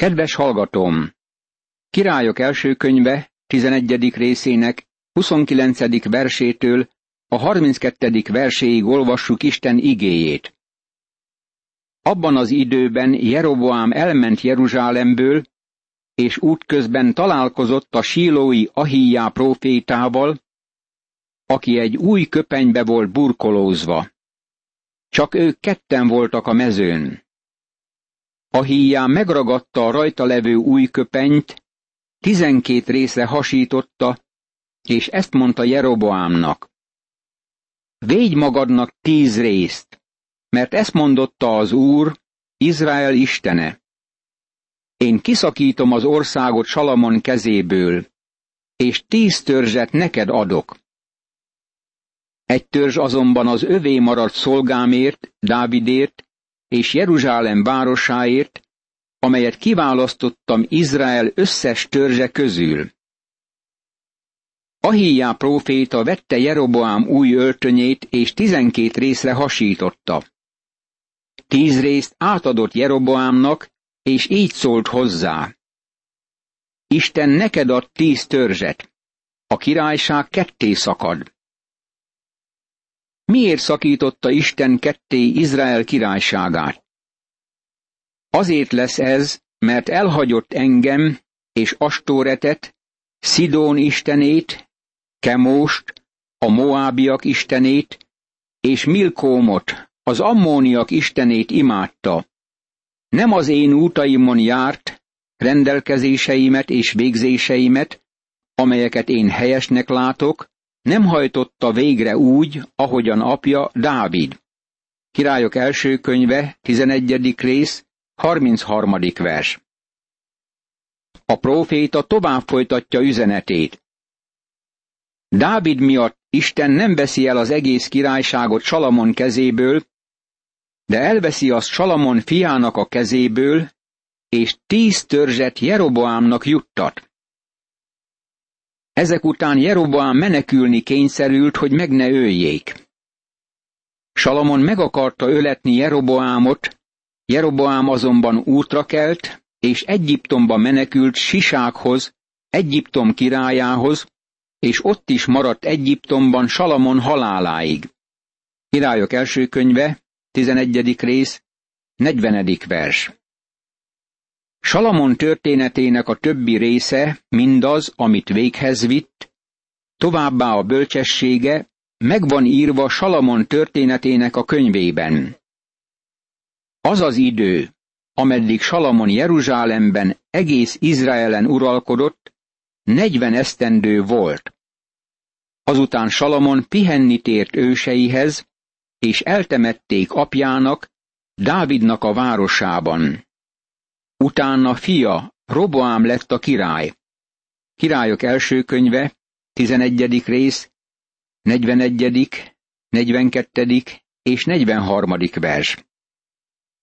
Kedves hallgatóm! Királyok első könyve 11. részének 29. versétől a 32. verséig olvassuk Isten igéjét. Abban az időben Jeroboám elment Jeruzsálemből, és útközben találkozott a sílói Ahíjá profétával, aki egy új köpenybe volt burkolózva. Csak ők ketten voltak a mezőn. Ahíjá megragadta a rajta levő új köpenyt, tizenkét részre hasította, és ezt mondta Jeroboámnak. Védj magadnak tíz részt, mert ezt mondotta az Úr, Izrael istene. Én kiszakítom az országot Salamon kezéből, és tíz törzset neked adok. Egy törzs azonban az övé maradt szolgámért, Dávidért, és Jeruzsálem városáért, amelyet kiválasztottam Izrael összes törzse közül. Ahíjá próféta vette Jeroboám új öltönyét, és tizenkét részre hasította. Tíz részt átadott Jeroboámnak, és így szólt hozzá. Isten neked ad tíz törzset, a királyság ketté szakad. Miért szakította Isten ketté Izrael királyságát? Azért lesz ez, mert elhagyott engem és Astóretet, Szidón istenét, Kemóst, a Moábiak istenét, és Milkómot, az Ammóniak istenét imádta. Nem az én útaimon járt, rendelkezéseimet és végzéseimet, amelyeket én helyesnek látok, nem hajtotta végre úgy, ahogyan apja Dávid. Királyok első könyve, 11. rész, 33. vers. A próféta tovább folytatja üzenetét. Dávid miatt Isten nem veszi el az egész királyságot Salamon kezéből, de elveszi azt Salamon fiának a kezéből, és tíz törzset Jeroboámnak juttat. Ezek után Jeroboám menekülni kényszerült, hogy meg ne öljék. Salamon meg akarta öletni Jeroboámot, Jeroboám azonban útra kelt, és Egyiptomba menekült Sisákhoz, Egyiptom királyához, és ott is maradt Egyiptomban Salamon haláláig. Királyok első könyve, 11. rész, 40. vers. Salamon történetének a többi része, mindaz, amit véghez vitt, továbbá a bölcsessége, megvan írva Salamon történetének a könyvében. Az az idő, ameddig Salamon Jeruzsálemben egész Izraelen uralkodott, negyven esztendő volt. Azután Salamon pihenni tért őseihez, és eltemették apjának, Dávidnak a városában. Utána fia, Roboám lett a király. Királyok első könyve, 11. rész, 41., 42. és 43. vers.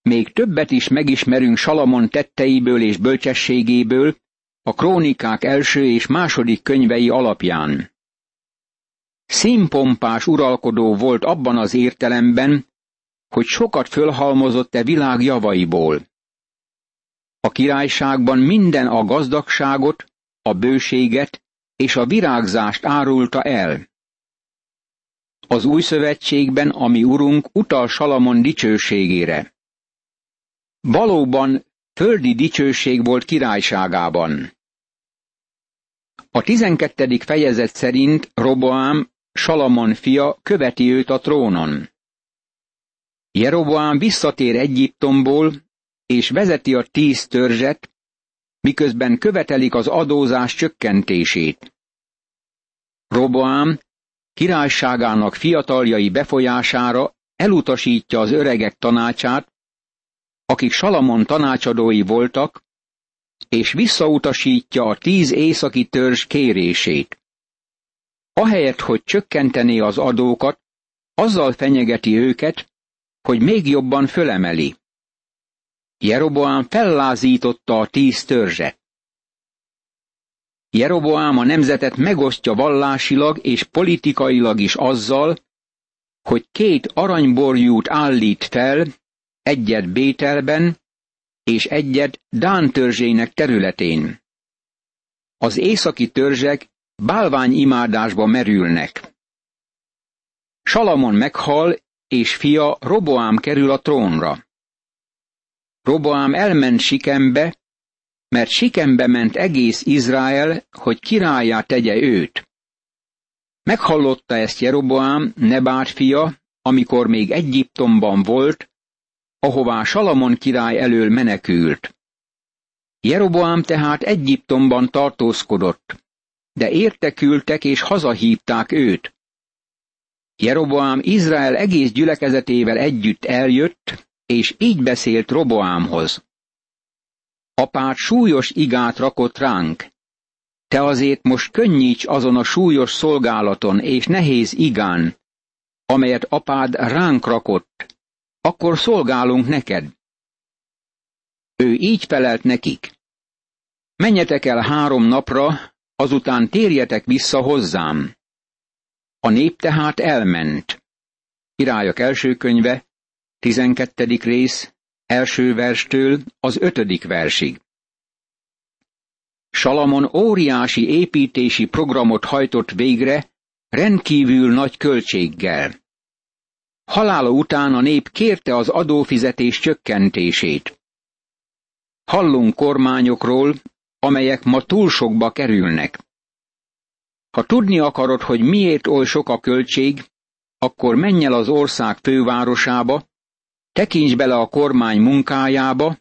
Még többet is megismerünk Salamon tetteiből és bölcsességéből, a krónikák első és második könyvei alapján. Színpompás uralkodó volt abban az értelemben, hogy sokat fölhalmozott-e világ javaiból. Királyságban minden a gazdagságot, a bőséget és a virágzást árulta el. Az új szövetségben, ami urunk utal Salamon dicsőségére. Valóban földi dicsőség volt királyságában. A tizenkettedik fejezet szerint Roboám, Salamon fia követi őt a trónon. Jeroboám visszatér Egyiptomból, és vezeti a tíz törzset, miközben követelik az adózás csökkentését. Roboám királyságának fiataljai befolyására elutasítja az öregek tanácsát, akik Salamon tanácsadói voltak, és visszautasítja a tíz északi törzs kérését. Ahelyett, hogy csökkentené az adókat, azzal fenyegeti őket, hogy még jobban fölemeli. Jeroboám fellázította a tíz törzset. Jeroboám a nemzetet megosztja vallásilag és politikailag is azzal, hogy két aranyborjút állít fel, egyet Bételben, és egyet Dán törzsének területén. Az északi törzsek bálványimádásba merülnek. Salamon meghal, és fia Roboám kerül a trónra. Roboám elment Sikembe, mert Sikembe ment egész Izrael, hogy királyá tegye őt. Meghallotta ezt Jeroboám, Nebát fia, amikor még Egyiptomban volt, ahová Salamon király elől menekült. Jeroboám tehát Egyiptomban tartózkodott, de értekültek és hazahívták őt. Jeroboám Izrael egész gyülekezetével együtt eljött, és így beszélt Roboámhoz. Apád súlyos igát rakott ránk. Te azért most könnyíts azon a súlyos szolgálaton és nehéz igán, amelyet apád ránk rakott, akkor szolgálunk neked. Ő így felelt nekik. Menjetek el három napra, azután térjetek vissza hozzám. A nép tehát elment. Királyok első könyve, 12. rész, első verstől az ötödik versig. Salamon óriási építési programot hajtott végre, rendkívül nagy költséggel. Halála után a nép kérte az adófizetés csökkentését. Hallunk kormányokról, amelyek ma túl sokba kerülnek. Ha tudni akarod, hogy miért oly sok a költség, akkor menj el az ország fővárosába, tekints bele a kormány munkájába,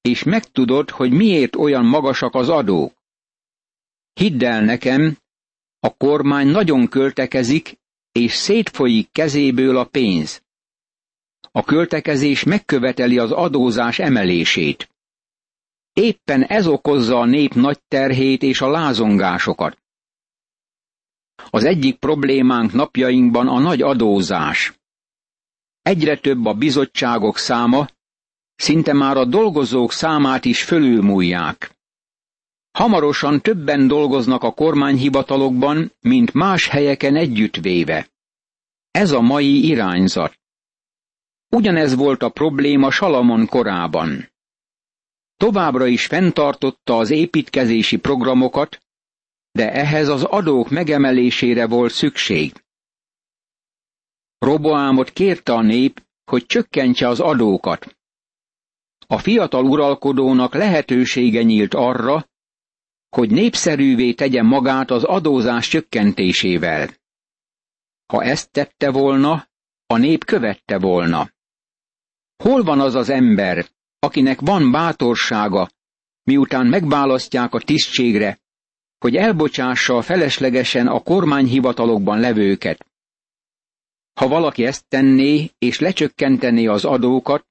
és megtudod, hogy miért olyan magasak az adók. Hidd el nekem, a kormány nagyon költekezik, és szétfolyik kezéből a pénz. A költekezés megköveteli az adózás emelését. Éppen ez okozza a nép nagy terhét és a lázongásokat. Az egyik problémánk napjainkban a nagy adózás. Egyre több a bizottságok száma, szinte már a dolgozók számát is fölülmúlják. Hamarosan többen dolgoznak a kormányhivatalokban, mint más helyeken együttvéve. Ez a mai irányzat. Ugyanez volt a probléma Salamon korában. Továbbra is fenntartotta az építkezési programokat, de ehhez az adók megemelésére volt szükség. Roboámot kérte a nép, hogy csökkentse az adókat. A fiatal uralkodónak lehetősége nyílt arra, hogy népszerűvé tegye magát az adózás csökkentésével. Ha ezt tette volna, a nép követte volna. Hol van az az ember, akinek van bátorsága, miután megválasztják a tisztségre, hogy elbocsássa a feleslegesen a kormányhivatalokban levőket. Ha valaki ezt tenné és lecsökkentené az adókat,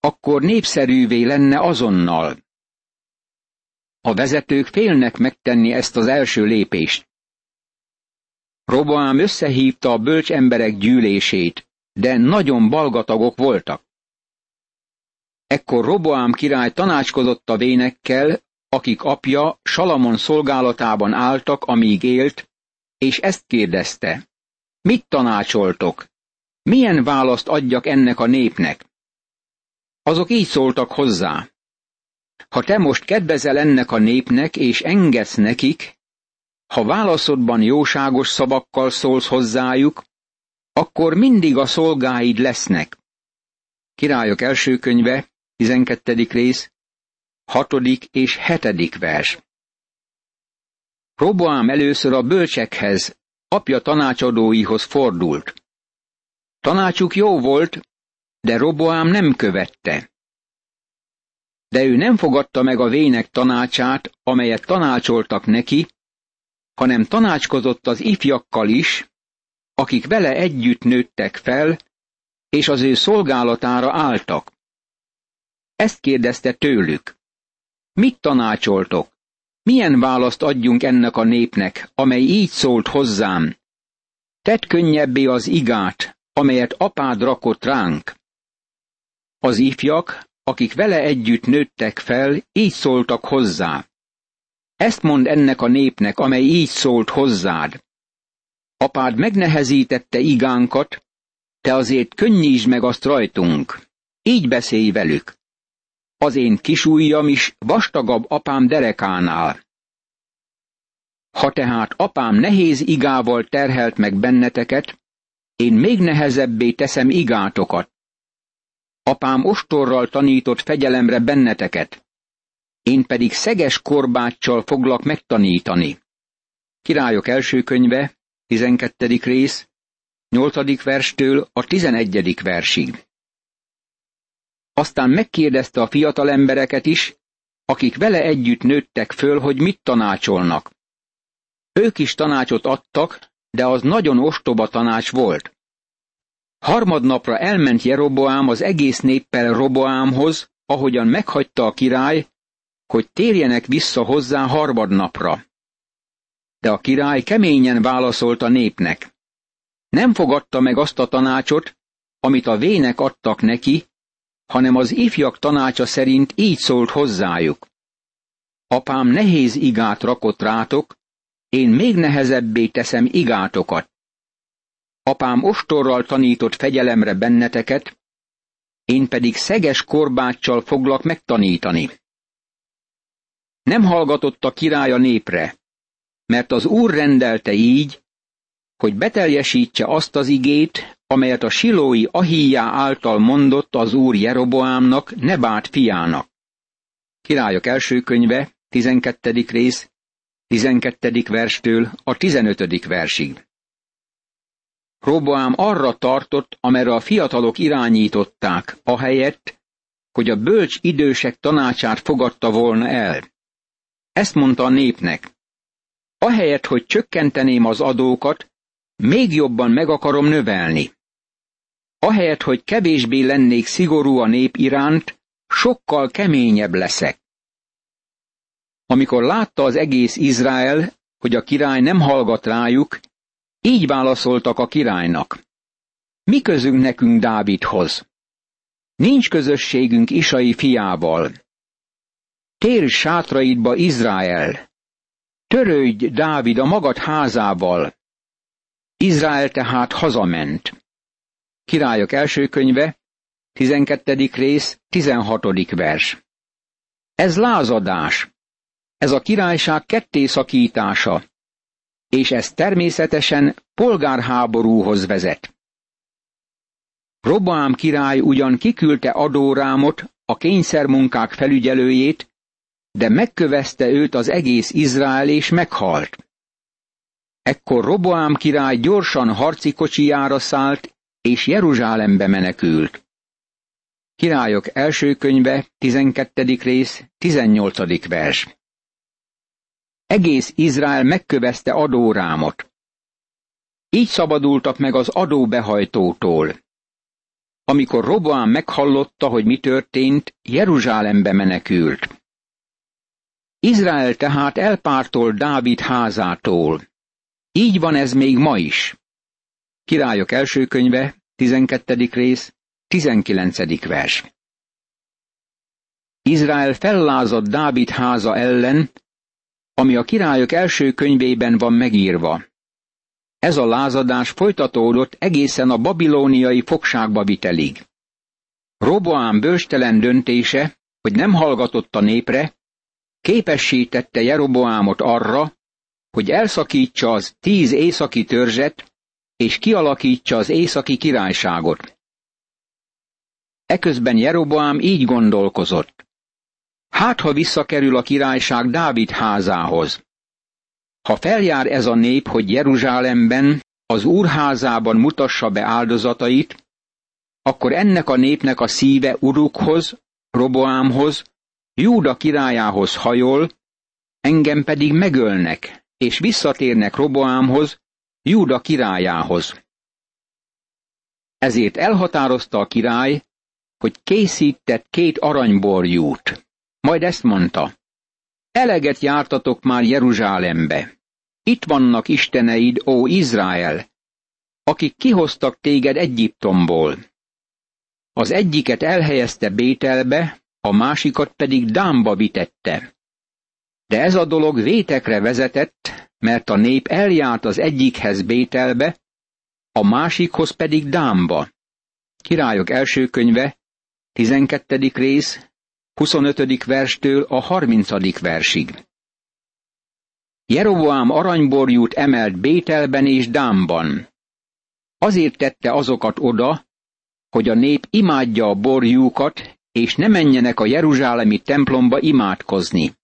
akkor népszerűvé lenne azonnal. A vezetők félnek megtenni ezt az első lépést. Roboám összehívta a bölcs emberek gyűlését, de nagyon balgatagok voltak. Ekkor Roboám király tanácskozott a vénekkel, akik apja Salamon szolgálatában álltak, amíg élt, és ezt kérdezte. Mit tanácsoltok? Milyen választ adjak ennek a népnek? Azok így szóltak hozzá. Ha te most kedvezel ennek a népnek, és engedsz nekik, ha válaszodban jóságos szavakkal szólsz hozzájuk, akkor mindig a szolgáid lesznek. Királyok első könyve, 12. rész, 6. és 7. vers. Roboám először a bölcsekhez, apja tanácsadóihoz fordult. Tanácsuk jó volt, de Roboám nem követte. De ő nem fogadta meg a vének tanácsát, amelyet tanácsoltak neki, hanem tanácskozott az ifjakkal is, akik vele együtt nőttek fel, és az ő szolgálatára álltak. Ezt kérdezte tőlük. Mit tanácsoltok? Milyen választ adjunk ennek a népnek, amely így szólt hozzám? Tedd könnyebbé az igát, amelyet apád rakott ránk. Az ifjak, akik vele együtt nőttek fel, így szóltak hozzá. Ezt mond ennek a népnek, amely így szólt hozzád. Apád megnehezítette igánkat, te azért könnyítsd meg azt rajtunk. Így beszélj velük. Az én kisújjam is vastagabb apám derekánál. Ha tehát apám nehéz igával terhelt meg benneteket, én még nehezebbé teszem igátokat. Apám ostorral tanított fegyelemre benneteket, én pedig szeges korbáccsal foglak megtanítani. Királyok első könyve, 12. rész, 8. verstől a 11. versig. Aztán megkérdezte a fiatal embereket is, akik vele együtt nőttek föl, hogy mit tanácsolnak. Ők is tanácsot adtak, de az nagyon ostoba tanács volt. Harmadnapra elment Jeroboám az egész néppel Roboámhoz, ahogyan meghagyta a király, hogy térjenek vissza hozzá harmadnapra. De a király keményen válaszolt a népnek. Nem fogadta meg azt a tanácsot, amit a vének adtak neki, hanem az ifjak tanácsa szerint így szólt hozzájuk. Apám nehéz igát rakott rátok, én még nehezebbé teszem igátokat. Apám ostorral tanított fegyelemre benneteket, én pedig szeges korbáccsal foglak megtanítani. Nem hallgatott a király a népre, mert az úr rendelte így, hogy beteljesítse azt az igét, amelyet a silói Ahíjá által mondott az úr Jeroboámnak, Nebát fiának. Királyok első könyve, 12. rész, 12. verstől a 15. versig. Roboám arra tartott, amerre a fiatalok irányították, ahelyett, hogy a bölcs idősek tanácsát fogadta volna el. Ezt mondta a népnek. Ahelyett, hogy csökkenteném az adókat, még jobban meg akarom növelni. Ahelyett, hogy kevésbé lennék szigorú a nép iránt, sokkal keményebb leszek. Amikor látta az egész Izrael, hogy a király nem hallgat rájuk, így válaszoltak a királynak. Mi közünk nekünk Dávidhoz? Nincs közösségünk Isai fiával. Térj sátraidba, Izrael! Törődj, Dávid, a magad házával! Izrael tehát hazament. Királyok első könyve, 12. rész, 16. vers. Ez lázadás. Ez a királyság kettészakítása, és ez természetesen polgárháborúhoz vezet. Roboám király ugyan kiküldte Adórámot, a kényszermunkák felügyelőjét, de megkövezte őt az egész Izrael és meghalt. Ekkor Roboám király gyorsan harci kocsijára szállt, és Jeruzsálembe menekült. Királyok első könyve, 12. rész, 18. vers. Egész Izrael megkövezte adórámot. Így szabadultak meg az adóbehajtótól. Amikor Roboám meghallotta, hogy mi történt, Jeruzsálembe menekült. Izrael tehát elpártol Dávid házától. Így van ez még ma is. Királyok első könyve, 12. rész, 19. vers. Izrael fellázadt Dávid háza ellen, ami a királyok első könyvében van megírva. Ez a lázadás folytatódott egészen a babilóniai fogságba vitelig. Roboám bőstelen döntése, hogy nem hallgatott a népre, képessítette Jeroboámot arra, hogy elszakítsa az tíz északi törzset, és kialakítsa az északi királyságot. Eközben Jeroboám így gondolkozott. Hát, ha visszakerül a királyság Dávid házához. Ha feljár ez a nép, hogy Jeruzsálemben, az úrházában mutassa be áldozatait, akkor ennek a népnek a szíve Urukhoz, Roboámhoz, Júda királyához hajol, engem pedig megölnek, és visszatérnek Roboámhoz, Júda királyához. Ezért elhatározta a király, hogy készített két aranyborjút. Majd ezt mondta, eleget jártatok már Jeruzsálembe. Itt vannak isteneid, ó Izrael, akik kihoztak téged Egyiptomból. Az egyiket elhelyezte Bételbe, a másikat pedig Dámba vitette. De ez a dolog vétekre vezetett, mert a nép eljárt az egyikhez Bételbe, a másikhoz pedig Dámba. Királyok első könyve, 12. rész, 25. verstől a 30. versig. Jeroboám aranyborjút emelt Bételben és Dámban. Azért tette azokat oda, hogy a nép imádja a borjúkat, és ne menjenek a jeruzsálemi templomba imádkozni.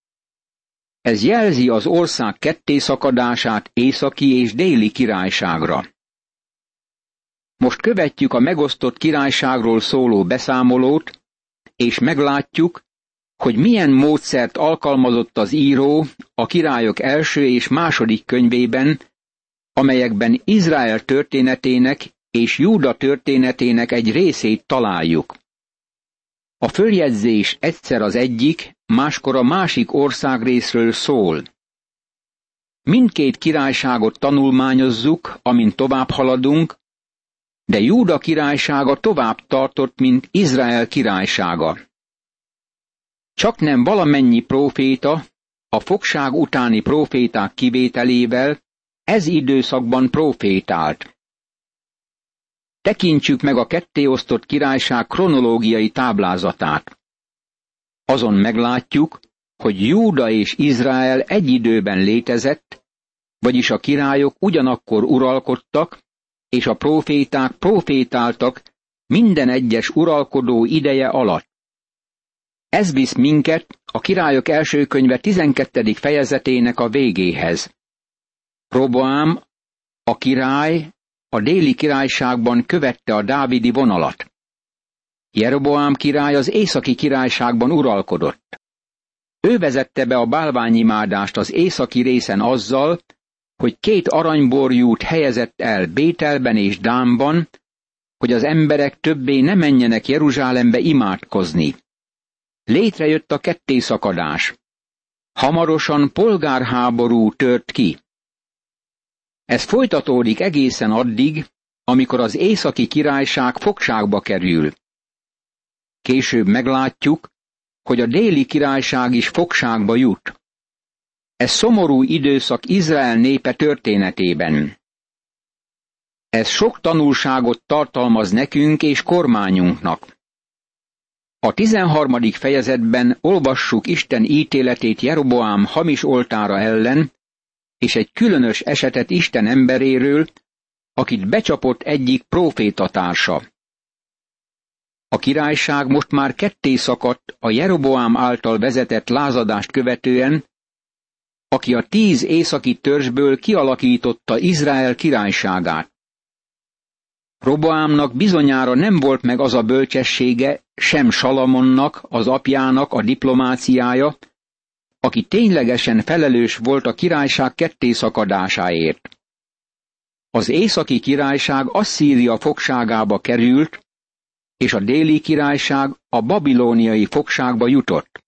Ez jelzi az ország kettészakadását északi és déli királyságra. Most követjük a megosztott királyságról szóló beszámolót, és meglátjuk, hogy milyen módszert alkalmazott az író a királyok első és második könyvében, amelyekben Izrael történetének és Júda történetének egy részét találjuk. A följegyzés egyszer az egyik, máskor a másik országrészről szól. Mindkét királyságot tanulmányozzuk, amint tovább haladunk, de Júda királysága tovább tartott, mint Izrael királysága. Csak nem valamennyi próféta, a fogság utáni próféták kivételével ez időszakban profétált. Tekintsük meg a kettéosztott királyság kronológiai táblázatát. Azon meglátjuk, hogy Júda és Izrael egy időben létezett, vagyis a királyok ugyanakkor uralkodtak, és a proféták profétáltak minden egyes uralkodó ideje alatt. Ez visz minket a királyok első könyve 12. fejezetének a végéhez. Roboám, a király, a déli királyságban követte a dávidi vonalat. Jeroboám király az északi királyságban uralkodott. Ő vezette be a bálványimádást az északi részen azzal, hogy két aranyborjút helyezett el Bételben és Dámban, hogy az emberek többé ne menjenek Jeruzsálembe imádkozni. Létrejött a kettészakadás. Hamarosan polgárháború tört ki. Ez folytatódik egészen addig, amikor az északi királyság fogságba kerül. Később meglátjuk, hogy a déli királyság is fogságba jut. Ez szomorú időszak Izrael népe történetében. Ez sok tanulságot tartalmaz nekünk és kormányunknak. A 13. fejezetben olvassuk Isten ítéletét Jeroboám hamis oltára ellen, és egy különös esetet Isten emberéről, akit becsapott egyik profétatársa. A királyság most már ketté szakadt a Jeroboám által vezetett lázadást követően, aki a tíz északi törzsből kialakította Izrael királyságát. Roboámnak bizonyára nem volt meg az a bölcsessége, sem Salamonnak, az apjának a diplomáciája, aki ténylegesen felelős volt a királyság kettészakadásáért. Az északi királyság Asszíria fogságába került, és a déli királyság a babilóniai fogságba jutott.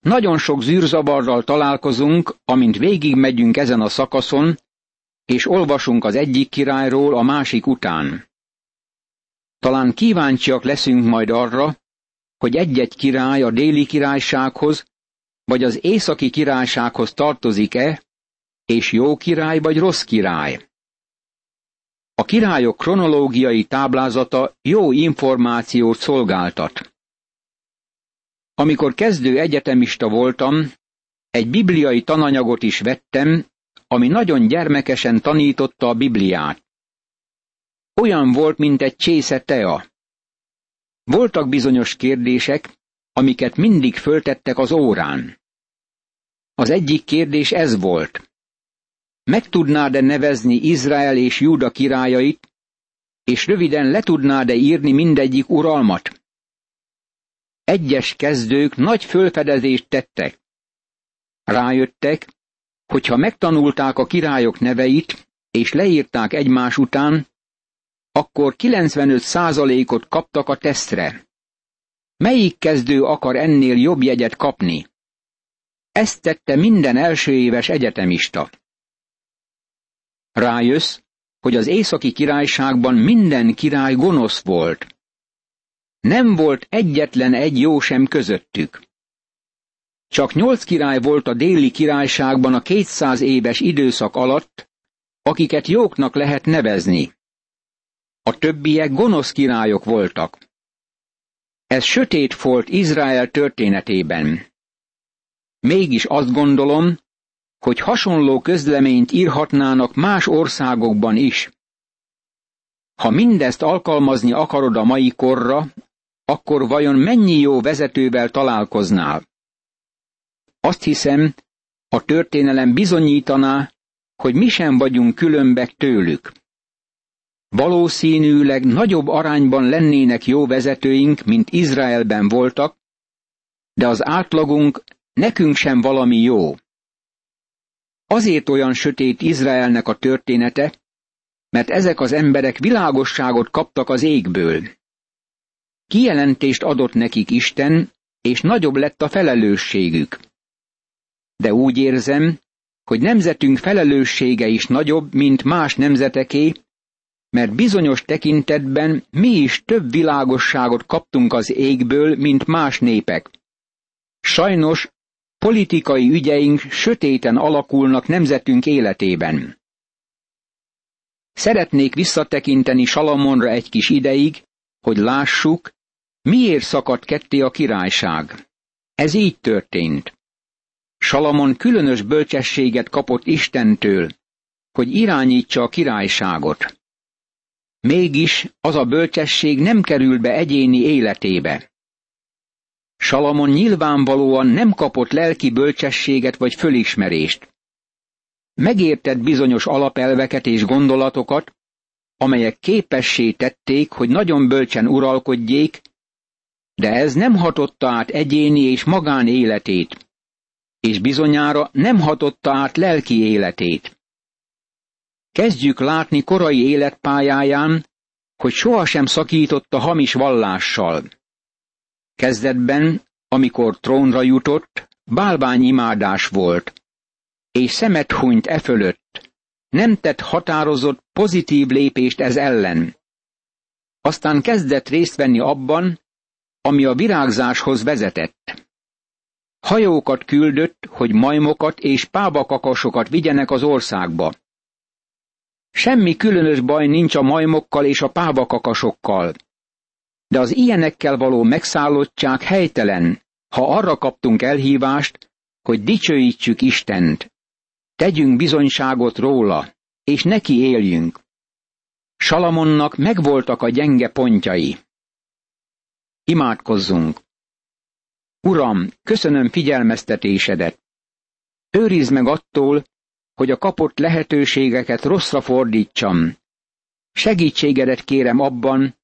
Nagyon sok zűrzavarral találkozunk, amint végigmegyünk ezen a szakaszon, és olvasunk az egyik királyról a másik után. Talán kíváncsiak leszünk majd arra, hogy egy-egy király a déli királysághoz, vagy az északi királysághoz tartozik-e, és jó király vagy rossz király. A királyok kronológiai táblázata jó információt szolgáltat. Amikor kezdő egyetemista voltam, egy bibliai tananyagot is vettem, ami nagyon gyermekesen tanította a Bibliát. Olyan volt, mint egy csésze tea. Voltak bizonyos kérdések, amiket mindig föltettek az órán. Az egyik kérdés ez volt. Meg tudnád-e nevezni Izrael és Júda királyait, és röviden le tudnád-e írni mindegyik uralmat? Egyes kezdők nagy fölfedezést tettek. Rájöttek, hogyha megtanulták a királyok neveit, és leírták egymás után, akkor 95 százalékot kaptak a tesztre. Melyik kezdő akar ennél jobb jegyet kapni? Ezt tette minden első éves egyetemista. Rájössz, hogy az északi királyságban minden király gonosz volt. Nem volt egyetlen egy jó sem közöttük. Csak nyolc király volt a déli királyságban a kétszáz éves időszak alatt, akiket jóknak lehet nevezni. A többiek gonosz királyok voltak. Ez sötét volt Izrael történetében. Mégis azt gondolom, hogy hasonló közleményt írhatnának más országokban is. Ha mindezt alkalmazni akarod a mai korra, akkor vajon mennyi jó vezetővel találkoznál? Azt hiszem, a történelem bizonyítaná, hogy mi sem vagyunk különbek tőlük. Valószínűleg nagyobb arányban lennének jó vezetőink, mint Izraelben voltak, de az átlagunk nekünk sem valami jó. Azért olyan sötét Izraelnek a története, mert ezek az emberek világosságot kaptak az égből. Kijelentést adott nekik Isten, és nagyobb lett a felelősségük. De úgy érzem, hogy nemzetünk felelőssége is nagyobb, mint más nemzeteké, mert bizonyos tekintetben mi is több világosságot kaptunk az égből, mint más népek. Sajnos politikai ügyeink sötéten alakulnak nemzetünk életében. Szeretnék visszatekinteni Salamonra egy kis ideig, hogy lássuk, miért szakadt ketté a királyság. Ez így történt. Salamon különös bölcsességet kapott Istentől, hogy irányítsa a királyságot. Mégis az a bölcsesség nem kerül be egyéni életébe. Salamon nyilvánvalóan nem kapott lelki bölcsességet vagy fölismerést. Megértett bizonyos alapelveket és gondolatokat, amelyek képessé tették, hogy nagyon bölcsen uralkodjék, de ez nem hatotta át egyéni és magán életét, és bizonyára nem hatotta át lelki életét. Kezdjük látni korai életpályáján, hogy sohasem szakított a hamis vallással. Kezdetben, amikor trónra jutott, bálványimádás volt, és szemet hunyt e fölött, nem tett határozott pozitív lépést ez ellen. Aztán kezdett részt venni abban, ami a virágzáshoz vezetett. Hajókat küldött, hogy majmokat és pábakakasokat vigyenek az országba. Semmi különös baj nincs a majmokkal és a pábakakasokkal. De az ilyenekkel való megszállottság helytelen, ha arra kaptunk elhívást, hogy dicsőítsük Istent. Tegyünk bizonyságot róla, és neki éljünk. Salamonnak megvoltak a gyenge pontjai. Imádkozzunk! Uram, köszönöm figyelmeztetésedet. Őrizd meg attól, hogy a kapott lehetőségeket rosszra fordítsam. Segítségedet kérem abban,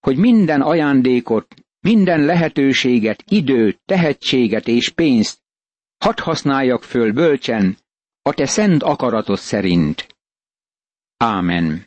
hogy minden ajándékot, minden lehetőséget, időt, tehetséget és pénzt hadd használjak föl bölcsen, a te szent akaratod szerint. Ámen.